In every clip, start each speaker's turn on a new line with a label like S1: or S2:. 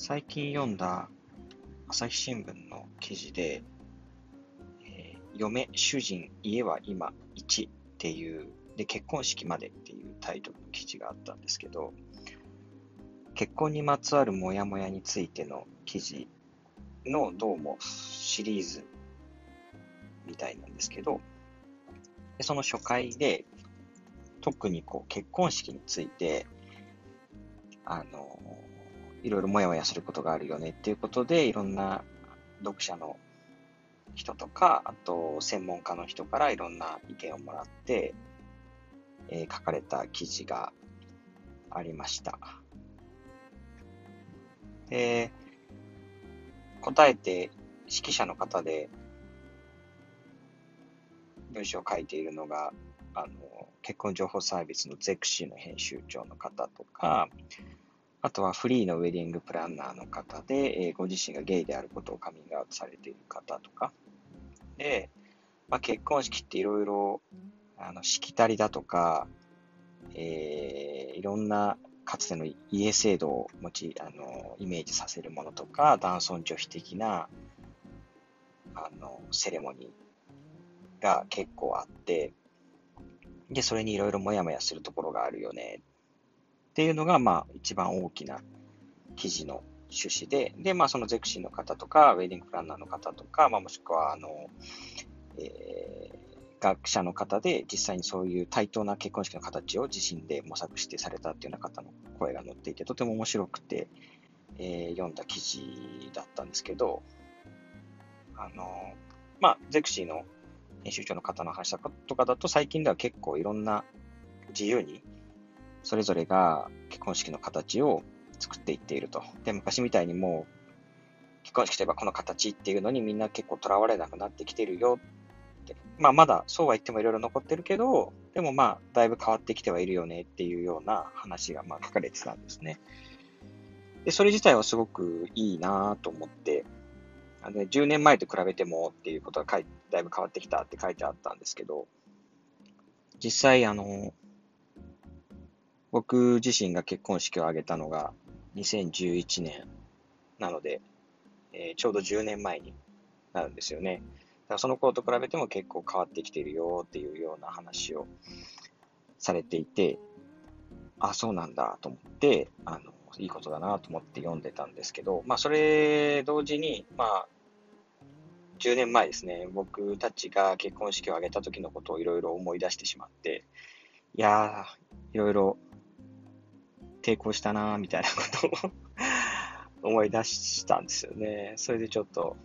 S1: 最近読んだ朝日新聞の記事で、えー、嫁、主人、家は今1っていう、で、結婚式までっていうタイトルの記事があったんですけど、結婚にまつわるモヤモヤについての記事のどうもシリーズみたいなんですけど、でその初回で特にこう結婚式について、あの、いろいろもやもやすることがあるよねっていうことで、いろんな読者の人とか、あと専門家の人からいろんな意見をもらって、えー、書かれた記事がありました。で、答えて指揮者の方で文章を書いているのが、あの、結婚情報サービスのゼクシーの編集長の方とか、あとはフリーのウェディングプランナーの方で、えー、ご自身がゲイであることをカミングアウトされている方とか、で、まあ、結婚式っていろいろ、あの、しきたりだとか、えー、いろんなかつての家制度を持ち、あの、イメージさせるものとか、男尊女卑的な、あの、セレモニーが結構あって、で、それにいろいろもやもやするところがあるよね。っていうのが、まあ、一番大きな記事の趣旨で、で、まあ、そのゼクシーの方とか、ウェディングプランナーの方とか、まあ、もしくは、あの、えー、学者の方で、実際にそういう対等な結婚式の形を自身で模索してされたっていうような方の声が載っていて、とても面白くて、えー、読んだ記事だったんですけど、あの、まあ、ゼクシーの編集長の方の話とかだと、最近では結構いろんな自由にそれぞれが結婚式の形を作っていっていると。で、昔みたいにもう、結婚式といえばこの形っていうのにみんな結構囚われなくなってきてるよって。まあまだそうは言ってもいろいろ残ってるけど、でもまあだいぶ変わってきてはいるよねっていうような話がまあ書かれてたんですね。で、それ自体はすごくいいなと思って、あの、ね、10年前と比べてもっていうことが書いだいぶ変わってきたって書いてあったんですけど、実際あの、僕自身が結婚式を挙げたのが2011年なので、えー、ちょうど10年前になるんですよね。だからその頃と比べても結構変わってきてるよっていうような話をされていて、あ、そうなんだと思って、あの、いいことだなと思って読んでたんですけど、まあそれ同時に、まあ10年前ですね、僕たちが結婚式を挙げた時のことをいろいろ思い出してしまって、いやー、いろいろ抵抗したなみたいなことを 思い出したんですよね。それでちょっと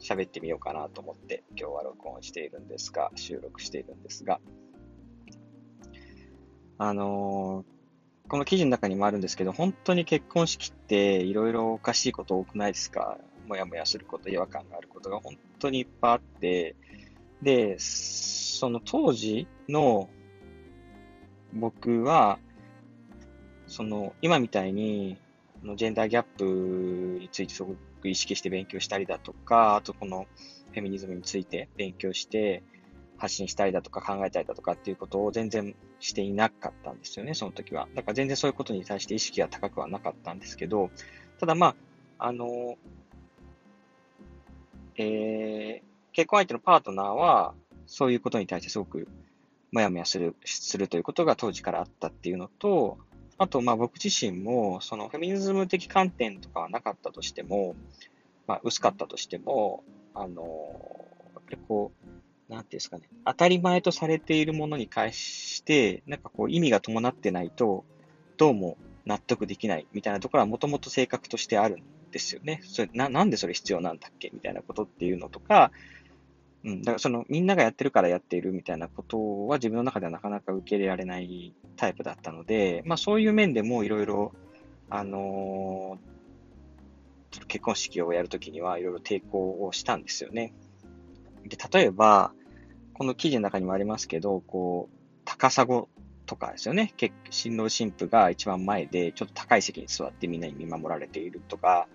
S1: 喋ってみようかなと思って今日は録音しているんですが、収録しているんですが、あのー、この記事の中にもあるんですけど、本当に結婚式っていろいろおかしいこと多くないですか？もやもやすること、違和感があることが本当にいっぱいあって、で、その当時の僕は、その、今みたいに、ジェンダーギャップについてすごく意識して勉強したりだとか、あとこのフェミニズムについて勉強して発信したりだとか考えたりだとかっていうことを全然していなかったんですよね、その時は。だから全然そういうことに対して意識が高くはなかったんですけど、ただまあ、あの、えー、結婚相手のパートナーは、そういうことに対してすごくもやもやする、するということが当時からあったっていうのと、あと、まあ僕自身も、そのフェミニズム的観点とかはなかったとしても、まあ薄かったとしても、あの、やっぱりこう、なんていうんですかね、当たり前とされているものに対して、なんかこう意味が伴ってないと、どうも納得できないみたいなところはもともと性格としてあるんですよね。それな、なんでそれ必要なんだっけみたいなことっていうのとか、うん、だからそのみんながやってるからやっているみたいなことは自分の中ではなかなか受け入れられないタイプだったので、まあそういう面でもいろいろ、あの、結婚式をやるときにはいろいろ抵抗をしたんですよね。で、例えば、この記事の中にもありますけど、こう、高砂とかですよね。新郎新婦が一番前で、ちょっと高い席に座ってみんなに見守られているとか、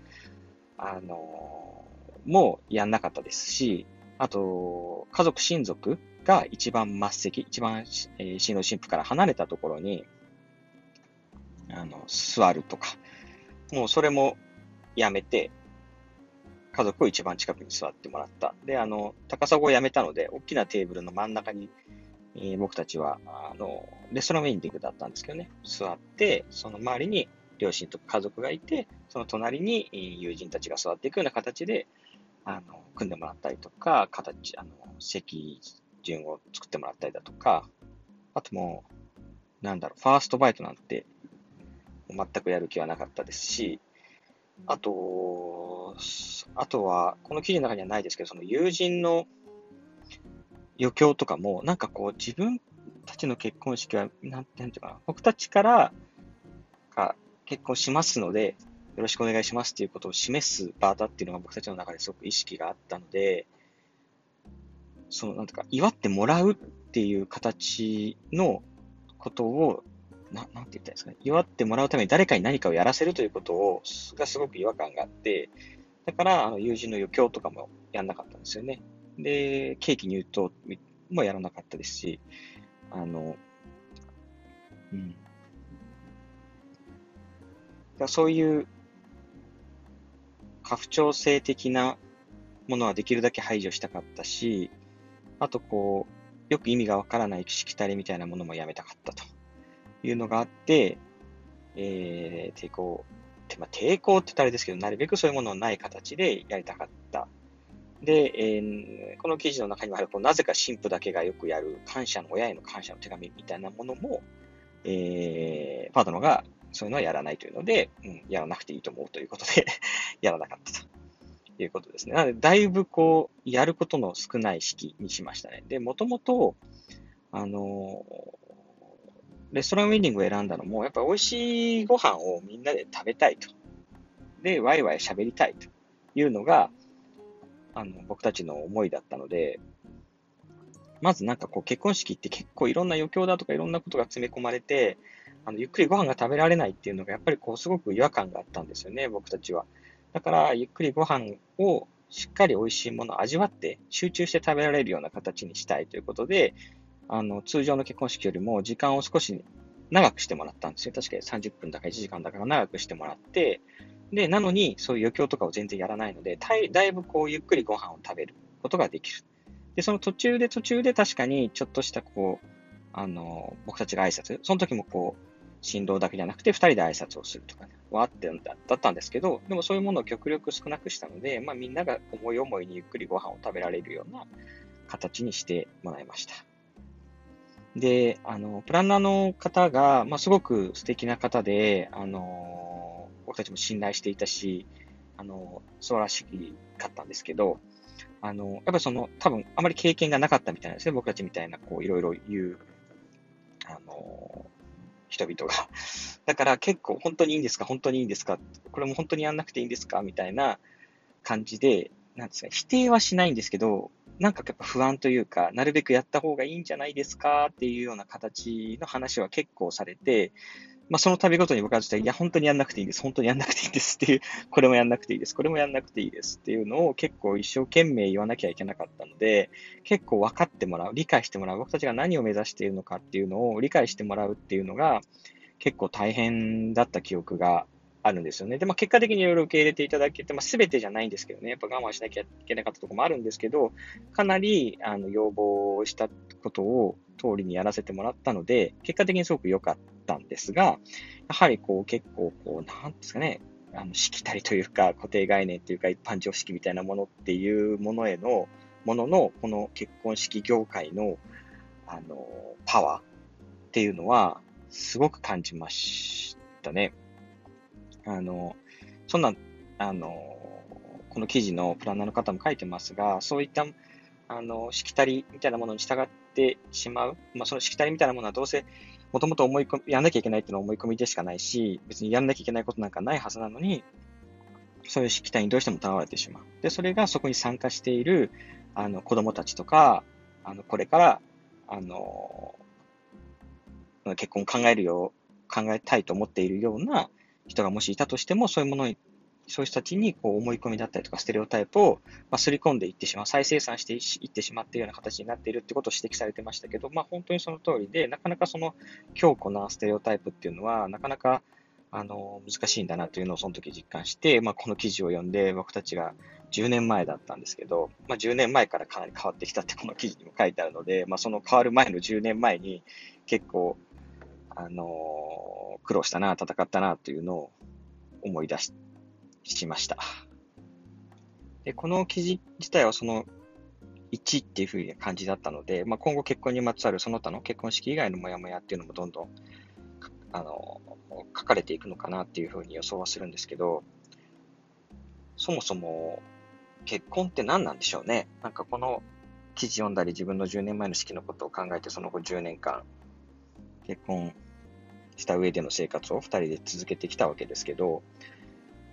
S1: あのー、もうやんなかったですし、あと、家族、親族が一番末席、一番、えー、新郎新婦から離れたところに、あの、座るとか、もうそれもやめて、家族を一番近くに座ってもらった。で、あの、高砂をやめたので、大きなテーブルの真ん中に、えー、僕たちは、あの、レストランウェインディングだったんですけどね、座って、その周りに両親と家族がいて、その隣に友人たちが座っていくような形で、あの、組んでもらったりとか、形、あの、席順を作ってもらったりだとか、あともう、なんだろう、ファーストバイトなんて、全くやる気はなかったですし、あと、あとは、この記事の中にはないですけど、その友人の余興とかも、なんかこう、自分たちの結婚式は、なんていうかな、僕たちからが結婚しますので、よろしくお願いしますっていうことを示す場だっていうのが僕たちの中ですごく意識があったので、その、なんていうか、祝ってもらうっていう形のことを、ななんて言ったらいいですかね、祝ってもらうために誰かに何かをやらせるということを、がすごく違和感があって、だから、あの、友人の余興とかもやんなかったんですよね。で、ケーキ入刀もやらなかったですし、あの、うん。だそういう、過不調性的なものはできるだけ排除したかったし、あとこう、よく意味がわからないしきたりみたいなものもやめたかったというのがあって、えー、抵抗、まあ、抵抗って言ったらあれですけど、なるべくそういうもののない形でやりたかった。で、えー、この記事の中にもある、なぜか神父だけがよくやる感謝の、親への感謝の手紙みたいなものも、えー、パートナーがそういうのはやらないというので、うん、やらなくていいと思うということで やらなかったと。いうことですね。なので、だいぶこう、やることの少ない式にしましたね。で、もともと、あの、レストランウェディングを選んだのも、やっぱ美味しいご飯をみんなで食べたいと。で、ワイワイ喋りたいというのが、あの、僕たちの思いだったので、まずなんかこう結婚式って結構いろんな余興だとかいろんなことが詰め込まれて、あの、ゆっくりご飯が食べられないっていうのがやっぱりこうすごく違和感があったんですよね、僕たちは。だから、ゆっくりご飯をしっかり美味しいものを味わって、集中して食べられるような形にしたいということで、あの、通常の結婚式よりも時間を少し長くしてもらったんですよ。確かに30分だか1時間だから長くしてもらって、で、なのに、そういう余興とかを全然やらないので、だいぶこう、ゆっくりご飯を食べることができる。で、その途中で途中で確かに、ちょっとしたこう、あの、僕たちが挨拶、その時もこう、新郎だけじゃなくて、二人で挨拶をするとかね、はあってだったんですけど、でもそういうものを極力少なくしたので、まあみんなが思い思いにゆっくりご飯を食べられるような形にしてもらいました。で、あの、プランナーの方が、まあすごく素敵な方で、あの、僕たちも信頼していたし、あの、素晴らしかったんですけど、あの、やっぱりその、多分あまり経験がなかったみたいなんですね。僕たちみたいな、こう、いろいろ言う、あの、人々が。だから結構本当にいいんですか？本当にいいんですか？これも本当にやんなくていいんですか？みたいな感じで、なんですか、否定はしないんですけど、なんかやっぱ不安というか、なるべくやった方がいいんじゃないですか？っていうような形の話は結構されて、まあ、その度ごとに僕は言ったら、いや、本当にやんなくていいです。本当にやんなくていいですっていう、これもやんなくていいです。これもやんなくていいですっていうのを結構一生懸命言わなきゃいけなかったので、結構分かってもらう、理解してもらう、僕たちが何を目指しているのかっていうのを理解してもらうっていうのが、結構大変だった記憶があるんですよね。で、まあ、結果的にいろいろ受け入れていただけて、まあ、全てじゃないんですけどね、やっぱ我慢しなきゃいけなかったところもあるんですけど、かなり、あの、要望したことを通りにやらせてもらったので、結果的にすごく良かったたんですが、やはりこう、結構こう、なんですかね、あの、しきたりというか、固定概念というか、一般常識みたいなものっていうものへの、ものの、この結婚式業界の、あの、パワーっていうのは、すごく感じましたね。あの、そんな、あの、この記事のプランナーの方も書いてますが、そういった、あの、しきたりみたいなものに従ってしまう。まあ、そのしきたりみたいなものはどうせ、もともと思い込み、やんなきゃいけないっていうのは思い込みでしかないし、別にやんなきゃいけないことなんかないはずなのに、そういうしきたりにどうしてもとらわれてしまう。で、それがそこに参加している、あの、子供たちとか、あの、これから、あの、結婚考えるよう、考えたいと思っているような人がもしいたとしても、そういうものに、そういう人たちにこう思い込みだったりとか、ステレオタイプを、まあ、すり込んでいってしまう、再生産していってしまっているような形になっているってことを指摘されてましたけど、まあ、本当にその通りで、なかなかその強固なステレオタイプっていうのは、なかなかあの、難しいんだなというのをその時実感して、まあ、この記事を読んで、僕たちが10年前だったんですけど、まあ、10年前からかなり変わってきたってこの記事にも書いてあるので、まあ、その変わる前の10年前に結構、あの苦労したな、戦ったなというのを思い出してしました。で、この記事自体はその1っていうふうな感じだったので、まあ、今後結婚にまつわるその他の結婚式以外のモヤモヤっていうのもどんどん、あの、書かれていくのかなっていうふうに予想はするんですけど、そもそも結婚って何なんでしょうね？なんかこの記事読んだり自分の10年前の式のことを考えてその後10年間結婚した上での生活を2人で続けてきたわけですけど、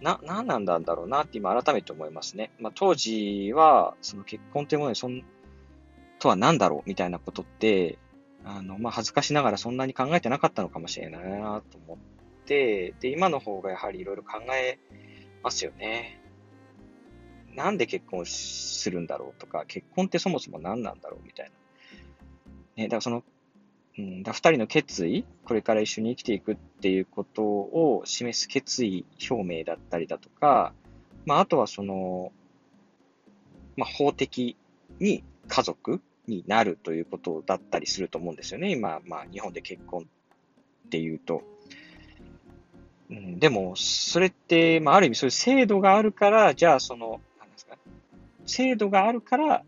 S1: な、何なんだろうなって今改めて思いますね。まあ、当時は、その結婚というものにそん、とは何だろうみたいなことって、あの、まあ、恥ずかしながらそんなに考えてなかったのかもしれないなと思って、で、今の方がやはりいろいろ考えますよね。なんで結婚するんだろうとか、結婚ってそもそも何なんだろうみたいな。ね、だからそのうん、だ二人の決意、これから一緒に生きていくっていうことを示す決意表明だったりだとか、まあ、あとはその、まあ、法的に家族になるということだったりすると思うんですよね。今、まあ、日本で結婚っていうと。うん、でも、それって、まあ、ある意味そういう制度があるから、じゃあその、なんですか、制度があるから、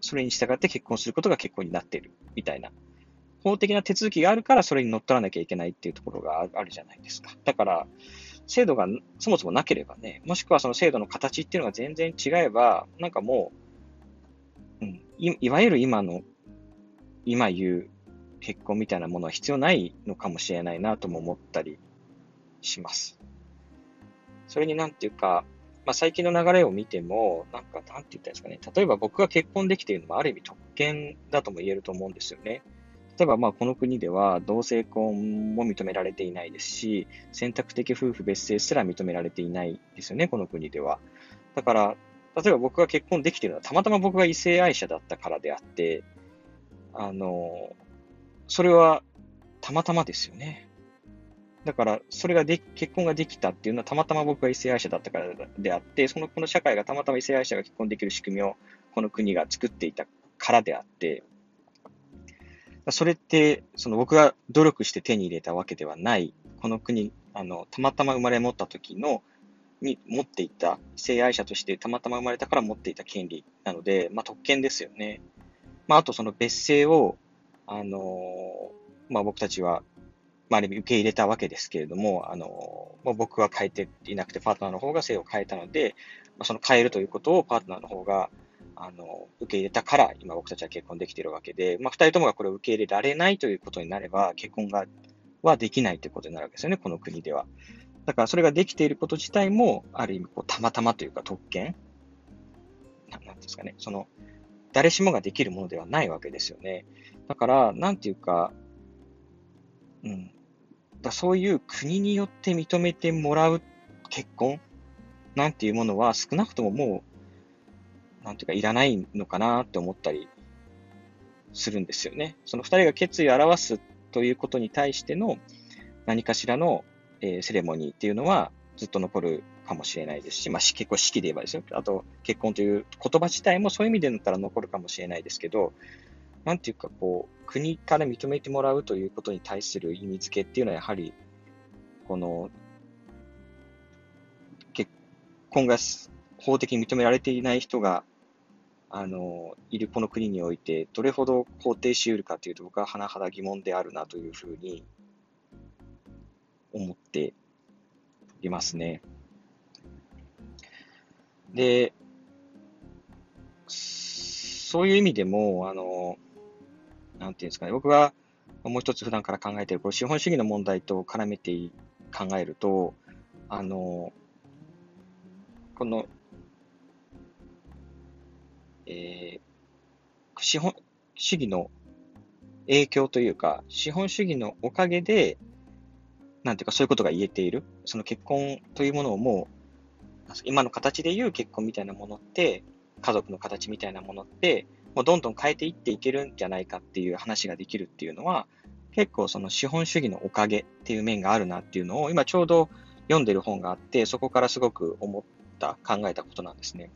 S1: それに従って結婚することが結婚になっているみたいな法的な手続きがあるからそれに乗っ取らなきゃいけないっていうところがあるじゃないですか。だから、制度がそもそもなければね、もしくはその制度の形っていうのが全然違えば、なんかもう、うん、いいわゆる今の、今言う結婚みたいなものは必要ないのかもしれないなとも思ったりします。それになんていうか、まあ、最近の流れを見ても、なんか、なんて言ったんですかね。例えば僕が結婚できているのもある意味特権だとも言えると思うんですよね。例えば、まあ、この国では同性婚も認められていないですし、選択的夫婦別姓すら認められていないですよね、この国では。だから、例えば僕が結婚できているのは、たまたま僕が異性愛者だったからであって、あの、それはたまたまですよね。だから、それがで、結婚ができたっていうのはたまたま僕が異性愛者だったからであって、その、この社会がたまたま異性愛者が結婚できる仕組みをこの国が作っていたからであって、それって、その僕が努力して手に入れたわけではない、この国、あの、たまたま生まれ持った時の、に持っていた、性愛者としてたまたま生まれたから持っていた権利なので、まあ特権ですよね。まああとその別姓を、あの、まあ僕たちは、まあある意味受け入れたわけですけれども、あの、まあ、僕は変えていなくてパートナーの方が性を変えたので、まあ、その変えるということをパートナーの方が、あの、受け入れたから、今僕たちは結婚できているわけで、まあ、二人ともがこれを受け入れられないということになれば、結婚が、はできないということになるわけですよね、この国では。だからそれができていること自体も、ある意味、こう、たまたまというか特権ななんですかね、その、誰しもができるものではないわけですよね。だから、なんていうか、うん。だそういう国によって認めてもらう結婚なんていうものは少なくとももうなんていうか、いらないのかなって思ったりするんですよね。その二人が決意を表すということに対しての何かしらの、えー、セレモニーっていうのはずっと残るかもしれないですし、まあ、結構式で言えばですよ。あと、結婚という言葉自体もそういう意味でだったら残るかもしれないですけど、なんていうか、こう、国から認めてもらうということに対する意味付けっていうのはやはり、この、結婚が法的に認められていない人があの、いるこの国において、どれほど肯定し得るかというと、僕は甚だ疑問であるなというふうに思っていますね。で、そういう意味でも、あの、なんていうんですかね、僕はもう一つ普段から考えている、これ資本主義の問題と絡めて考えると、あの、このえー、資本主義の影響というか、資本主義のおかげで、なんていうかそういうことが言えている。その結婚というものをもう、今の形で言う結婚みたいなものって、家族の形みたいなものって、もうどんどん変えていっていけるんじゃないかっていう話ができるっていうのは、結構その資本主義のおかげっていう面があるなっていうのを今ちょうど読んでる本があって、そこからすごく思った、考えたことなんですね。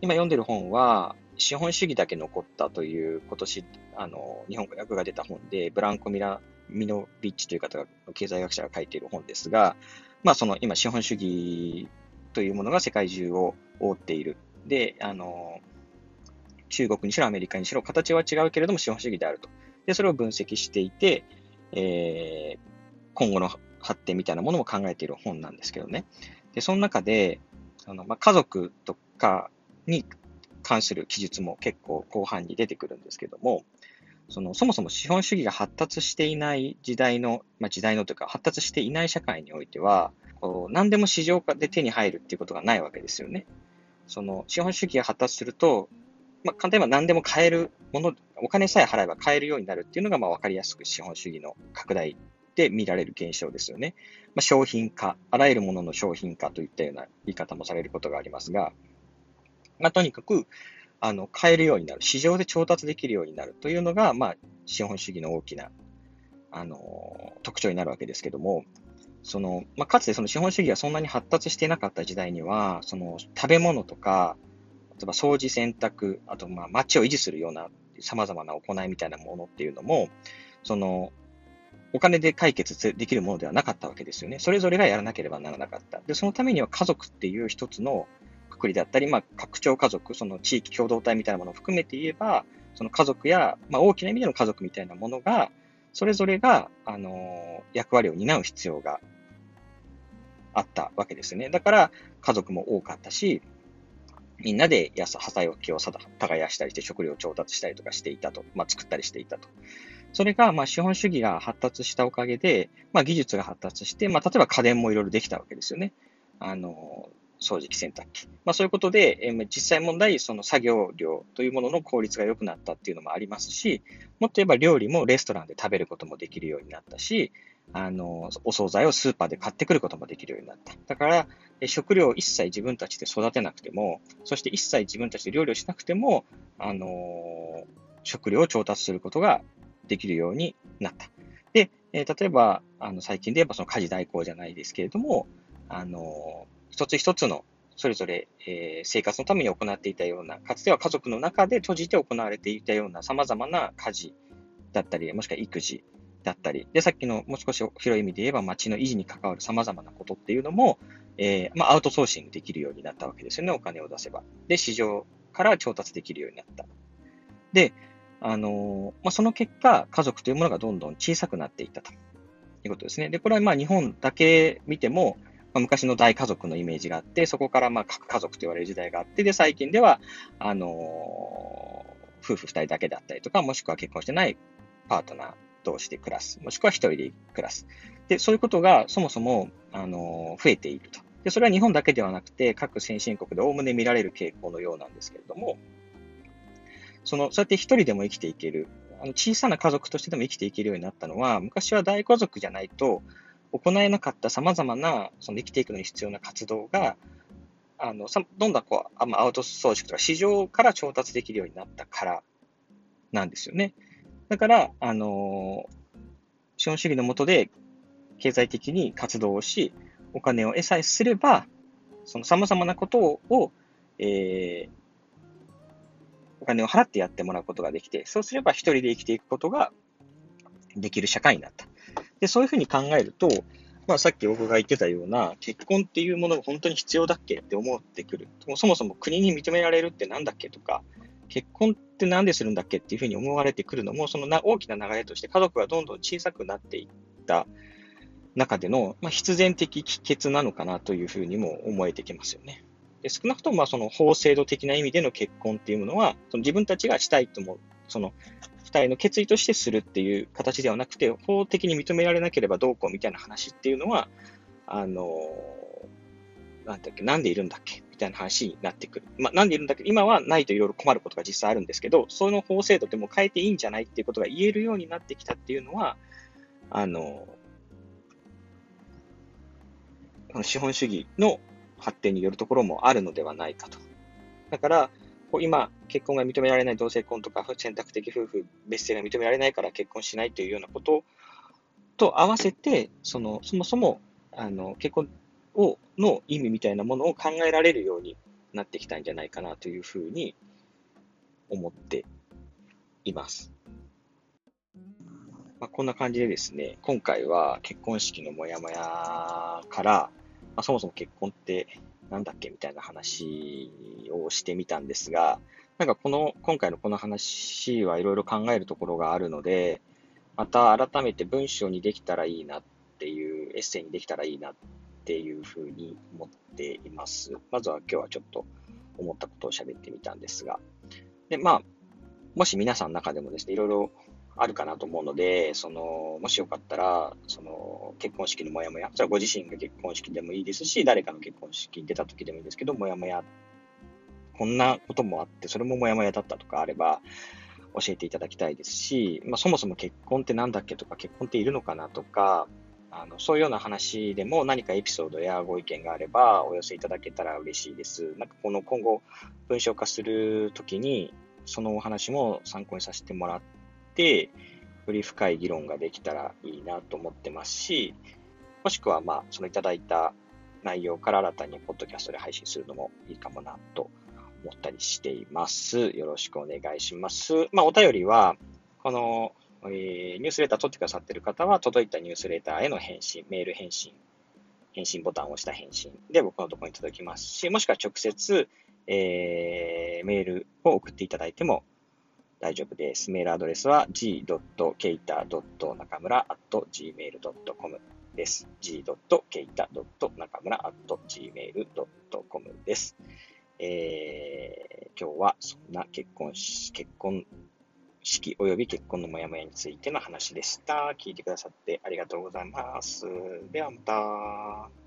S1: 今読んでる本は、資本主義だけ残ったという今年、あの、日本語訳が出た本で、ブランコ・ミラ、ミノビッチという方が、経済学者が書いている本ですが、まあその今資本主義というものが世界中を覆っている。で、あの、中国にしろアメリカにしろ形は違うけれども資本主義であると。で、それを分析していて、えー、今後の発展みたいなものも考えている本なんですけどね。で、その中で、あのまあ、家族とかに関する記述も結構後半に出てくるんですけども、そのそもそも資本主義が発達していない時代の、まあ、時代のというか発達していない社会においては、こう何でも市場で手に入るっていうことがないわけですよね。その資本主義が発達すると、まあ、簡単に言えば何でも買えるもの、お金さえ払えば買えるようになるっていうのが、まあ、わかりやすく資本主義の拡大で見られる現象ですよね。まあ、商品化、あらゆるものの商品化といったような言い方もされることがありますが、まあ、とにかく、あの、買えるようになる、市場で調達できるようになるというのが、まあ、資本主義の大きな、あの、特徴になるわけですけども、その、まあ、かつてその資本主義がそんなに発達していなかった時代には、その食べ物とか、例えば掃除洗濯、あとまあ街を維持するような様々な行いみたいなものっていうのも、その、お金で解決できるものではなかったわけですよね。それぞれがやらなければならなかった。で、そのためには家族っていう一つのくくりだったり、まあ、拡張家族、その地域共同体みたいなものを含めて言えば、その家族や、まあ、大きな意味での家族みたいなものが、それぞれが、あの役割を担う必要があったわけですね。だから、家族も多かったし、みんなで野菜を木を耕したりして食料を調達したりとかしていたと。まあ、作ったりしていたと。それが、まあ、資本主義が発達したおかげで、まあ、技術が発達して、まあ、例えば家電もいろいろできたわけですよね。あの、掃除機、洗濯機。まあ、そういうことで、えー、実際問題、その作業量というものの効率が良くなったっていうのもありますし、もっと言えば料理もレストランで食べることもできるようになったし、あの、お惣菜をスーパーで買ってくることもできるようになった。だから、食料を一切自分たちで育てなくても、そして一切自分たちで料理をしなくても、あの、食料を調達することができるようになった。で、えー、例えば、あの、最近で言えばその家事代行じゃないですけれども、あの、一つ一つのそれぞれ、えー、生活のために行っていたような、かつては家族の中で閉じて行われていたような様々な家事だったり、もしくは育児だったり、で、さっきのもう少し広い意味で言えば街の維持に関わる様々なことっていうのも、えー、まあ、アウトソーシングできるようになったわけですよね、お金を出せば。で、市場から調達できるようになった。で、あの、まあ、その結果、家族というものがどんどん小さくなっていったということですね。で、これはまあ日本だけ見ても、まあ、昔の大家族のイメージがあって、そこからまあ核家族と言われる時代があって、で、最近では、あのー、夫婦二人だけだったりとか、もしくは結婚してないパートナー同士で暮らす。もしくは一人で暮らす。で、そういうことがそもそも、あの、増えていると。で、それは日本だけではなくて、各先進国でおおむね見られる傾向のようなんですけれども、その、そうやって一人でも生きていける、あの小さな家族としてでも生きていけるようになったのは、昔は大家族じゃないと行えなかった様々な、その生きていくのに必要な活動が、あの、どんどんこう、アウトソーシングとか市場から調達できるようになったからなんですよね。だから、あの、資本主義の下で経済的に活動をし、お金を得さえすれば、その様々なことを、えー、お金を払ってやってもらうことができて、そうすれば一人で生きていくことができる社会になった。で、そういうふうに考えると、まあさっき僕が言ってたような、結婚っていうものが本当に必要だっけ？って思ってくる。そもそも国に認められるってなんだっけとか、結婚って何でするんだっけ？っていうふうに思われてくるのも、そのな大きな流れとして家族がどんどん小さくなっていった中での、まあ、必然的帰結なのかなというふうにも思えてきますよね。で少なくともまあその法制度的な意味での結婚っていうものは、その自分たちがしたいと思う、その二人の決意としてするっていう形ではなくて、法的に認められなければどうこうみたいな話っていうのは、あの、なんだっけ、なんでいるんだっけみたいな話になってくる。まあ、なんでいるんだっけ、今はないといろいろ困ることが実際あるんですけど、その法制度でも変えていいんじゃないっていうことが言えるようになってきたっていうのは、あの、この資本主義の発展によるところもあるのではないかと。だから、こう今、結婚が認められない同性婚とか選択的夫婦別姓が認められないから結婚しないというようなことと合わせて、その、そもそも、あの、結婚を、の意味みたいなものを考えられるようになってきたんじゃないかなというふうに思っています。まあ、こんな感じでですね、今回は結婚式のモヤモヤから、まあ、そもそも結婚ってなんだっけみたいな話をしてみたんですが、なんかこの、今回のこの話はいろいろ考えるところがあるので、また改めて文章にできたらいいなっていう、エッセイにできたらいいなっていうふうに思っています。まずは今日はちょっと思ったことを喋ってみたんですが。で、まあ、もし皆さんの中でもですね、いろいろあるかなと思うので、その、もしよかったら、その、結婚式のモヤモヤ、それはご自身が結婚式でもいいですし、誰かの結婚式に出た時でもいいですけど、モヤモヤ、こんなこともあって、それもモヤモヤだったとかあれば、教えていただきたいですし、まあ、そもそも結婚って何だっけとか、結婚っているのかなとか、あのそういうような話でも何かエピソードやご意見があればお寄せいただけたら嬉しいです。なんかこの今後文章化するときにそのお話も参考にさせてもらって、より深い議論ができたらいいなと思ってますし、もしくは、まあ、そのいただいた内容から新たにポッドキャストで配信するのもいいかもなと思ったりしています。よろしくお願いします。まあ、お便りは、この、えー、ニュースレター取ってくださっている方は、届いたニュースレターへの返信、メール返信、返信ボタンを押した返信で僕のところに届きますし、もしくは直接、えー、メールを送っていただいても大丈夫です。メールアドレスは g.keita.nakamura.gmail.com です。g.keita.nakamura.gmail.com です。えー、今日はそんな結婚し、結婚式及び結婚のモヤモヤについての話でした。聞いてくださってありがとうございます。ではまた。